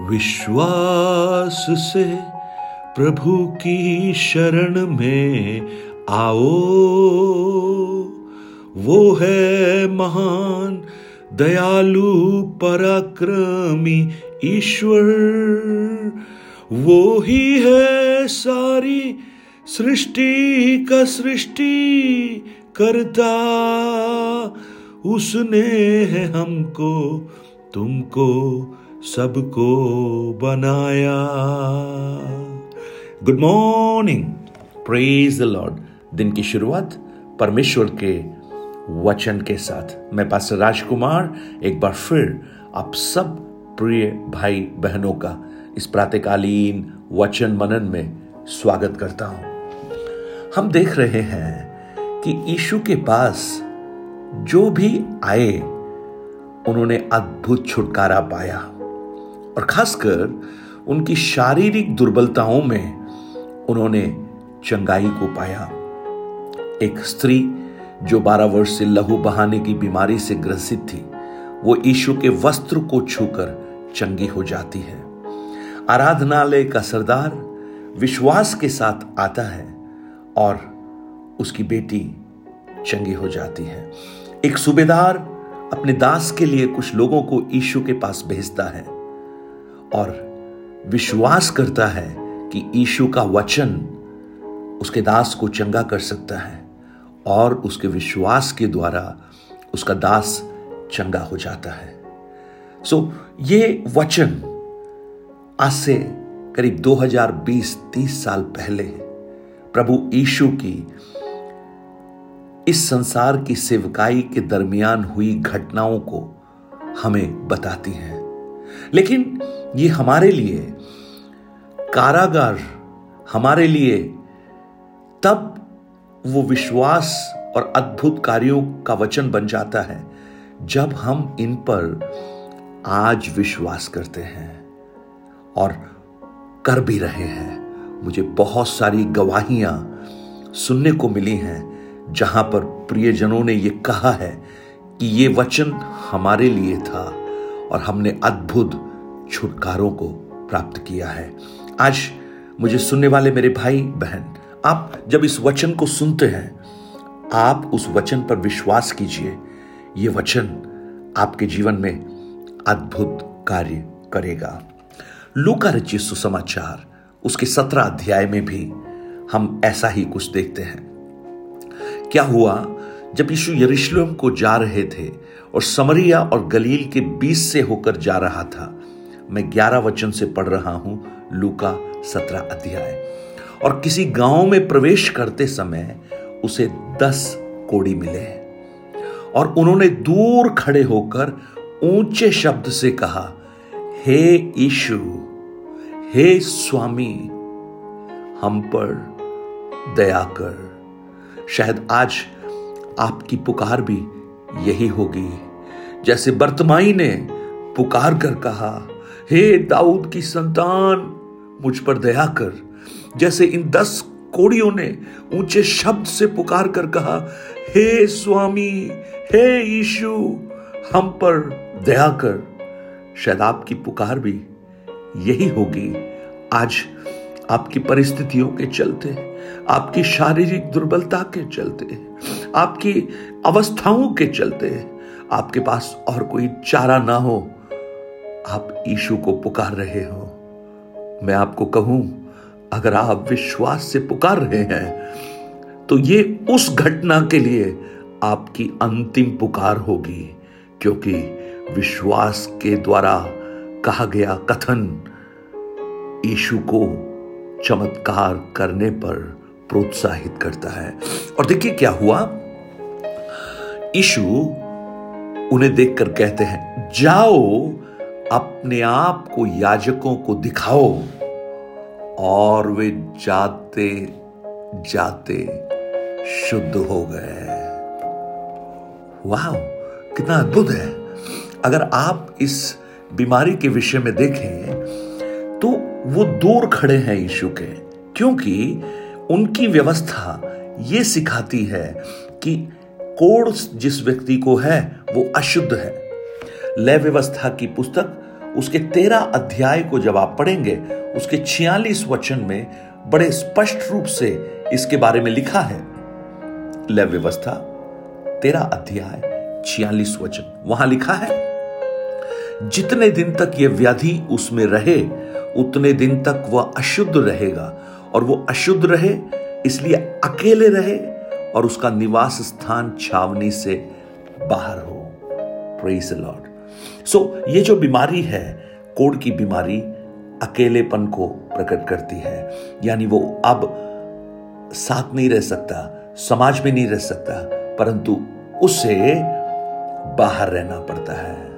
विश्वास से प्रभु की शरण में आओ। वो है महान, दयालु, पराक्रमी ईश्वर। वो ही है सारी सृष्टि का सृष्टि करता। उसने है हमको, तुमको सबको बनाया। Good morning praise the lord दिन की शुरुआत परमेश्वर के वचन के साथ। मैं पास राजकुमार, एक बार फिर आप सब प्रिय भाई बहनों का इस प्रातकालीन वचन मनन में स्वागत करता हूँ। हम देख रहे हैं कि यीशु के पास जो भी आए, उन्होंने अद्भुत छुटकारा पाया। और खासकर उनकी शारीरिक दुर्बलताओं में उन्होंने चंगाई को पाया। एक स्त्री जो 12 वर्ष से लहू बहाने की बीमारी से ग्रसित थी, वो यीशु के वस्त्र को छूकर चंगी हो जाती है। आराधनालय का सरदार विश्वास के साथ आता है और उसकी बेटी चंगी हो जाती है। एक सूबेदार अपने दास के लिए कुछ लोगों को यीशु के पास भेजता है। और विश्वास करता है कि यीशु का वचन उसके दास को चंगा कर सकता है और उसके विश्वास के द्वारा उसका दास चंगा हो जाता है। सो ये वचन आज से करीब 2020-30 साल पहले प्रभु यीशु की इस संसार की सेवकाई के दरमियान हुई घटनाओं को हमें बताती हैं। लेकिन ये हमारे लिए, कारागार हमारे लिए, तब वो विश्वास और अद्भुत कार्यों का वचन बन जाता है, जब हम इन पर आज विश्वास करते हैं और कर भी रहे हैं। मुझे बहुत सारी गवाहियाँ सुनने को मिली हैं, जहाँ पर प्रियजनों ने यह कहा है कि ये वचन हमारे लिए था। और हमने अद्भुत छुटकारों को प्राप्त किया है। आज मुझे सुनने वाले मेरे भाई, बहन, आप जब इस वचन को सुनते हैं, आप उस वचन पर विश्वास कीजिए। यह वचन आपके जीवन में अद्भुत कार्य करेगा। लूका रचित सुसमाचार, उसके सत्रह अध्याय में भी हम ऐसा ही कुछ देखते हैं। क्या हुआ? जब यीशु यरूशलेम को जा रहे थे और समरिया और गलील के बीच से होकर जा रहा था, मैं ग्यारह वचन से पढ़ रहा हूँ, लूका सत्रह अध्याय। और किसी गाँव में प्रवेश करते समय उसे दस कोड़ी मिले और उन्होंने दूर खड़े होकर ऊँचे शब्द से कहा, हे ईशु हे स्वामी, हम पर दया कर। शायद आज आपकी पुकार भी यही होगी। जैसे बर्तमाई ने पुकार कर कहा, हे दाऊद की संतान, मुझ पर दया कर। जैसे इन दस कोड़ियों ने ऊँचे शब्द से पुकार कर कहा, हे स्वामी, हे यीशु, हम पर दया कर। शायद आपकी पुकार भी यही होगी। आज आपकी परिस्थितियों के चलते, आपकी शारीरिक दुर्बलता के चलते, आपकी अवस्थाओं के चलते आपके पास और कोई चारा ना हो। आप ईशु को पुकार रहे हो। मैं आपको कहूँ, अगर आप विश्वास से पुकार रहे हैं तो ये उस घटना के लिए आपकी अंतिम पुकार होगी, क्योंकि विश्वास के द्वारा कहा गया कथन ईशु को चमत्कार करने पर प्रोत्साहित करता है। और देखिए क्या हुआ। ईशु उन्हें देखकर कहते हैं, जाओ, अपने आप को याजकों को दिखाओ, और वे जाते जाते शुद्ध हो गए। वाह कितना अद्भुत है। अगर आप इस बीमारी के विषय में देखें तो वो दूर खड़े हैं यीशु के, क्योंकि उनकी व्यवस्था ये सिखाती है कि कोड़ जिस व्यक्ति को है, वो अशुद्ध है। लय व्यवस्था की पुस्तक उसके तेरह अध्याय को जब आप पढ़ेंगे, उसके छियालीस वचन में बड़े स्पष्ट रूप से इसके बारे में लिखा है। लय व्यवस्था तेरा अध्याय, छियालीस वचन, वहाँ लिखा है, जितने दिन तक यह व्याधि उसमें रहे उतने दिन तक वह अशुद्ध रहेगा। और वो अशुद्ध रहे, इसलिए अकेले रहे और उसका निवास स्थान छावनी से बाहर हो। प्रेज लॉर्ड सो ये जो बीमारी है कोड की बीमारी अकेलेपन को प्रकट करती है। यानी वो अब साथ नहीं रह सकता, समाज में नहीं रह सकता, परंतु उसे बाहर रहना पड़ता है।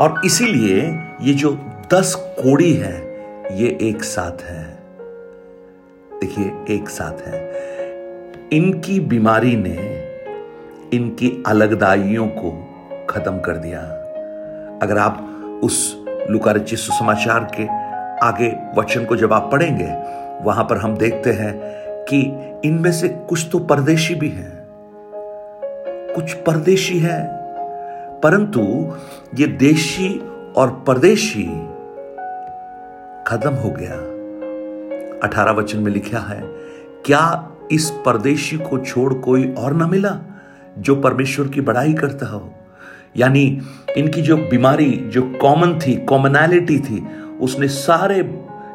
और इसीलिए ये जो दस कोड़ी है, ये एक साथ है। देखिए, एक साथ है। इनकी बीमारी ने इनकी अलगदाइयों को खत्म कर दिया। अगर आप उस लुकारची सुसमाचार के आगे वचन को जब आप पढ़ेंगे, वहाँ पर हम देखते हैं कि इनमें से कुछ तो परदेशी भी हैं। कुछ परदेशी है। परंतु ये देशी और परदेशी खत्म हो गया। अठारह वचन में लिखा है, क्या इस परदेशी को छोड़ कोई और ना मिला जो परमेश्वर की बड़ाई करता हो? यानी इनकी जो बीमारी, जो कॉमन थी कॉमनैलिटी थी, उसने सारे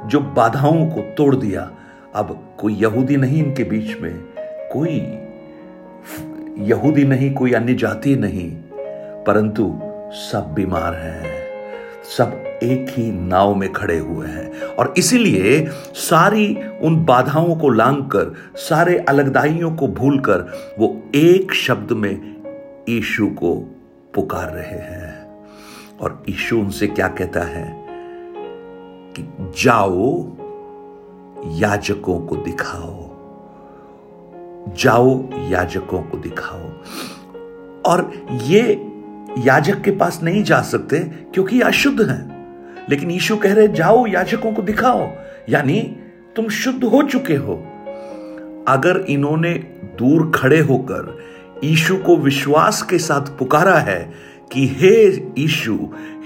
जो बाधाओं को तोड़ दिया। अब कोई यहूदी नहीं इनके बीच में, कोई यहूदी नहीं, कोई अन्य जाति नहीं। परंतु सब बीमार हैं। सब एक ही नाव में खड़े हुए हैं। और इसीलिए सारी उन बाधाओं को लांग कर सारे अलगदाइयों को भूलकर, वो एक शब्द में यीशु को पुकार रहे हैं। और यीशु उनसे क्या कहता है कि, जाओ, याजकों को दिखाओ। जाओ, याजकों को दिखाओ। और ये याजक के पास नहीं जा सकते क्योंकि अशुद्ध हैं। लेकिन यीशु कह रहे, जाओ, याजकों को दिखाओ। यानी तुम शुद्ध हो चुके हो। अगर इन्होंने दूर खड़े होकर यीशु को विश्वास के साथ पुकारा है कि हे यीशु,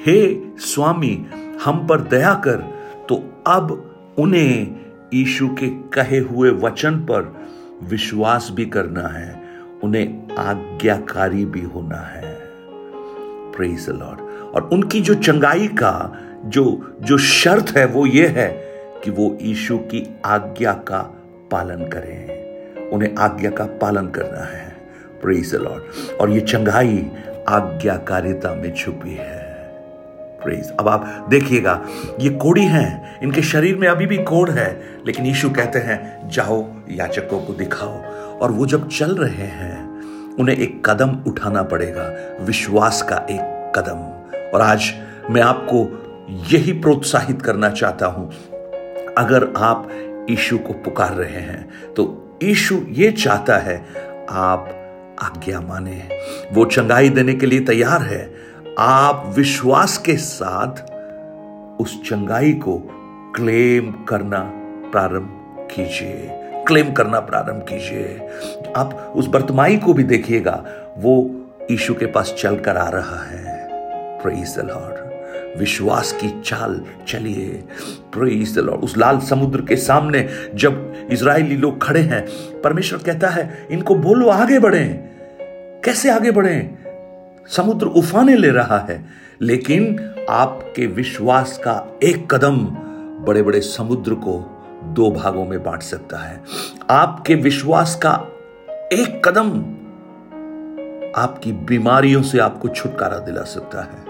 हे स्वामी, हम पर दया कर तो अब उन्हें यीशु के कहे हुए वचन पर विश्वास भी करना है। उन्हें आज्ञाकारी भी होना है। प्रेज लॉर्ड और उनकी जो चंगाई का जो जो शर्त है वो ये है कि वो यीशु की आज्ञा का पालन करें। उन्हें आज्ञा का पालन करना है। प्रेज लॉर्ड और ये चंगाई आज्ञाकारिता में छुपी है। प्रेज अब आप देखिएगा, ये कोड़ी हैं। इनके शरीर में अभी भी कोड़ है, लेकिन यीशु कहते हैं, जाओ याचकों को दिखाओ। और वो जब चल रहे हैं उन्हें एक कदम उठाना पड़ेगा, विश्वास का एक कदम। और आज मैं आपको यही प्रोत्साहित करना चाहता हूँ, अगर आप यीशु को पुकार रहे हैं तो यीशु ये चाहता है, आप आज्ञा माने। वो चंगाई देने के लिए तैयार है। आप विश्वास के साथ उस चंगाई को क्लेम करना प्रारंभ कीजिए। क्लेम करना प्रारंभ कीजिए। आप उस बर्तमाई को भी देखिएगा, वो यीशु के पास चलकर आ रहा है। लॉर्ड विश्वास की चाल चलिए। लॉर्ड उस लाल समुद्र के सामने जब इज़राइली लोग खड़े हैं, परमेश्वर कहता है, इनको बोलो आगे बढ़े। कैसे आगे बढ़े? समुद्र उफाने ले रहा है, लेकिन आपके विश्वास का एक कदम बड़े बड़े समुद्र को दो भागों में बांट सकता है। आपके विश्वास का एक कदम आपकी बीमारियों से आपको छुटकारा दिला सकता है।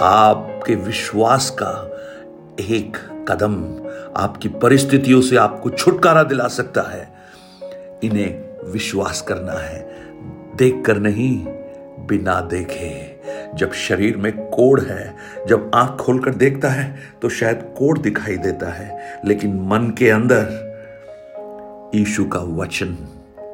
आपके विश्वास का एक कदम आपकी परिस्थितियों से आपको छुटकारा दिला सकता है। इन्हें विश्वास करना है। देखकर नहीं, बिना देखे। जब शरीर में कोड़ है, जब आँख खोलकर देखता है तो शायद कोड़ दिखाई देता है, लेकिन मन के अंदर ईशु का वचन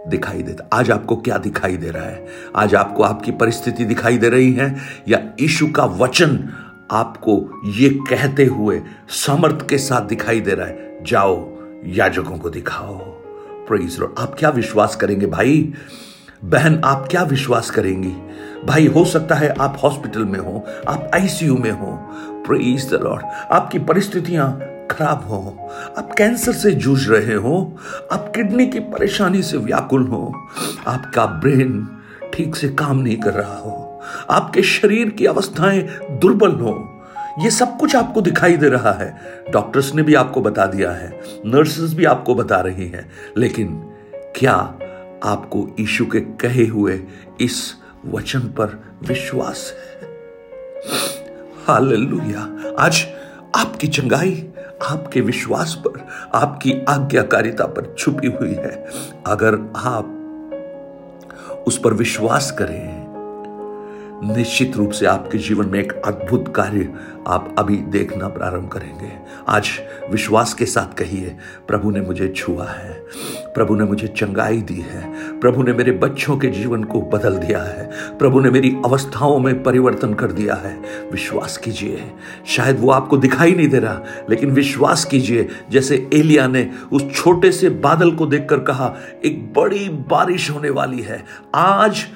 दिखाई देता। आज आपको क्या दिखाई दे रहा है? आज आपको आपकी परिस्थिति दिखाई दे रही है, या ईशु का वचन आपको ये कहते हुए समर्थ के साथ दिखाई दे रहा है? जाओ, याजकों को दिखाओ। प्रेज आप क्या विश्वास करेंगे भाई? बहन, आप क्या विश्वास करेंगी? भाई, हो सकता है आप हॉस्पिटल में हो, आप आईसीयू में हो। प्रेज द लॉर्ड आपकी परिस्थितियाँ खराब हो। आप कैंसर से जूझ रहे हो। आप किडनी की परेशानी से व्याकुल हो। आपका ब्रेन ठीक से काम नहीं कर रहा हो। आपके शरीर की अवस्थाएँ दुर्बल हो। ये सब कुछ आपको दिखाई दे रहा है। डॉक्टर्स ने भी आपको बता दिया है। नर्सेस भी आपको बता रही हैं। लेकिन क्या आपको ईशु के कहे हुए इस वचन पर विश्वास है। हालेलुया। आज आपकी चंगाई आपके विश्वास पर, आपकी आज्ञाकारिता पर छुपी हुई है। अगर आप उस पर विश्वास करें निश्चित रूप से आपके जीवन में एक अद्भुत कार्य आप अभी देखना प्रारंभ करेंगे। आज विश्वास के साथ कहिए, प्रभु ने मुझे छुआ है, प्रभु ने मुझे चंगाई दी है, प्रभु ने मेरे बच्चों के जीवन को बदल दिया है, प्रभु ने मेरी अवस्थाओं में परिवर्तन कर दिया है। विश्वास कीजिए, शायद वो आपको दिखाई नहीं दे रहा, लेकिन विश्वास कीजिए, जैसे एलिया ने उस छोटे से बादल को देखकर कहा, एक बड़ी बारिश होने वाली है, आज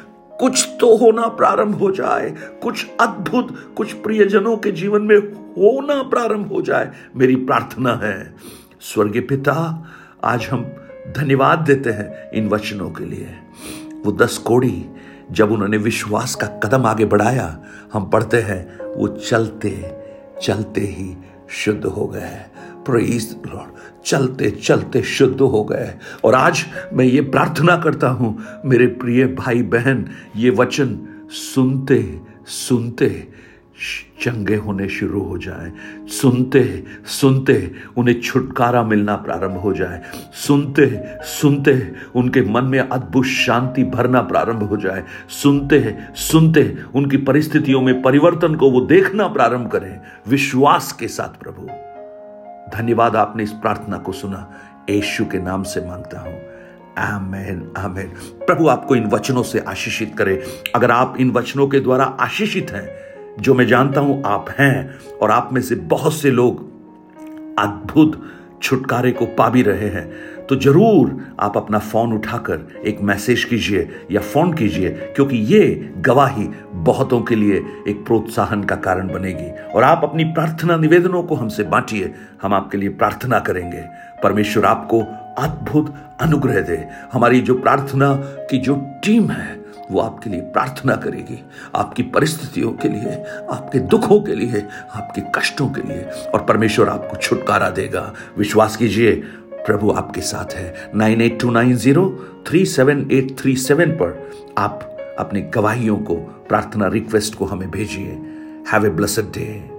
कुछ तो होना प्रारंभ हो जाए। कुछ अद्भुत, कुछ प्रियजनों के जीवन में होना प्रारंभ हो जाए। मेरी प्रार्थना है, स्वर्गीय पिता, आज हम धन्यवाद देते हैं इन वचनों के लिए। वो दस कोड़ी, जब उन्होंने विश्वास का कदम आगे बढ़ाया, हम पढ़ते हैं, वो चलते चलते ही शुद्ध हो गए। प्रेज लॉर्ड चलते चलते शुद्ध हो गए। और आज मैं ये प्रार्थना करता हूँ, मेरे प्रिय भाई बहन ये वचन सुनते सुनते चंगे होने शुरू हो जाए। सुनते सुनते उन्हें छुटकारा मिलना प्रारंभ हो जाए। सुनते सुनते उनके मन में अद्भुत शांति भरना प्रारंभ हो जाए। सुनते सुनते उनकी परिस्थितियों में परिवर्तन को वो देखना प्रारंभ करें। विश्वास के साथ प्रभु। धन्यवाद आपने इस प्रार्थना को सुना। यशु के नाम से माँगता हूँ। आमेन आमेन। प्रभु आपको इन वचनों से आशीषित करे। अगर आप इन वचनों के द्वारा आशीषित हैं, जो मैं जानता हूँ आप हैं, और आप में से बहुत से लोग अद्भुत छुटकारे को पा भी रहे हैं तो ज़रूर आप अपना फ़ोन उठाकर एक मैसेज कीजिए या फ़ोन कीजिए, क्योंकि ये गवाही बहुतों के लिए एक प्रोत्साहन का कारण बनेगी। और आप अपनी प्रार्थना निवेदनों को हमसे बांटिए, हम आपके लिए प्रार्थना करेंगे। परमेश्वर आपको अद्भुत अनुग्रह दे। हमारी जो प्रार्थना की जो टीम है वो आपके लिए प्रार्थना करेगी, आपकी परिस्थितियों के लिए, आपके दुखों के लिए, आपके कष्टों के लिए। और परमेश्वर आपको छुटकारा देगा। विश्वास कीजिए, प्रभु आपके साथ है। Nine eight two nine zero three seven eight three seven पर आप अपने गवाहियों को, प्रार्थना रिक्वेस्ट को हमें भेजिए। Have a blessed day.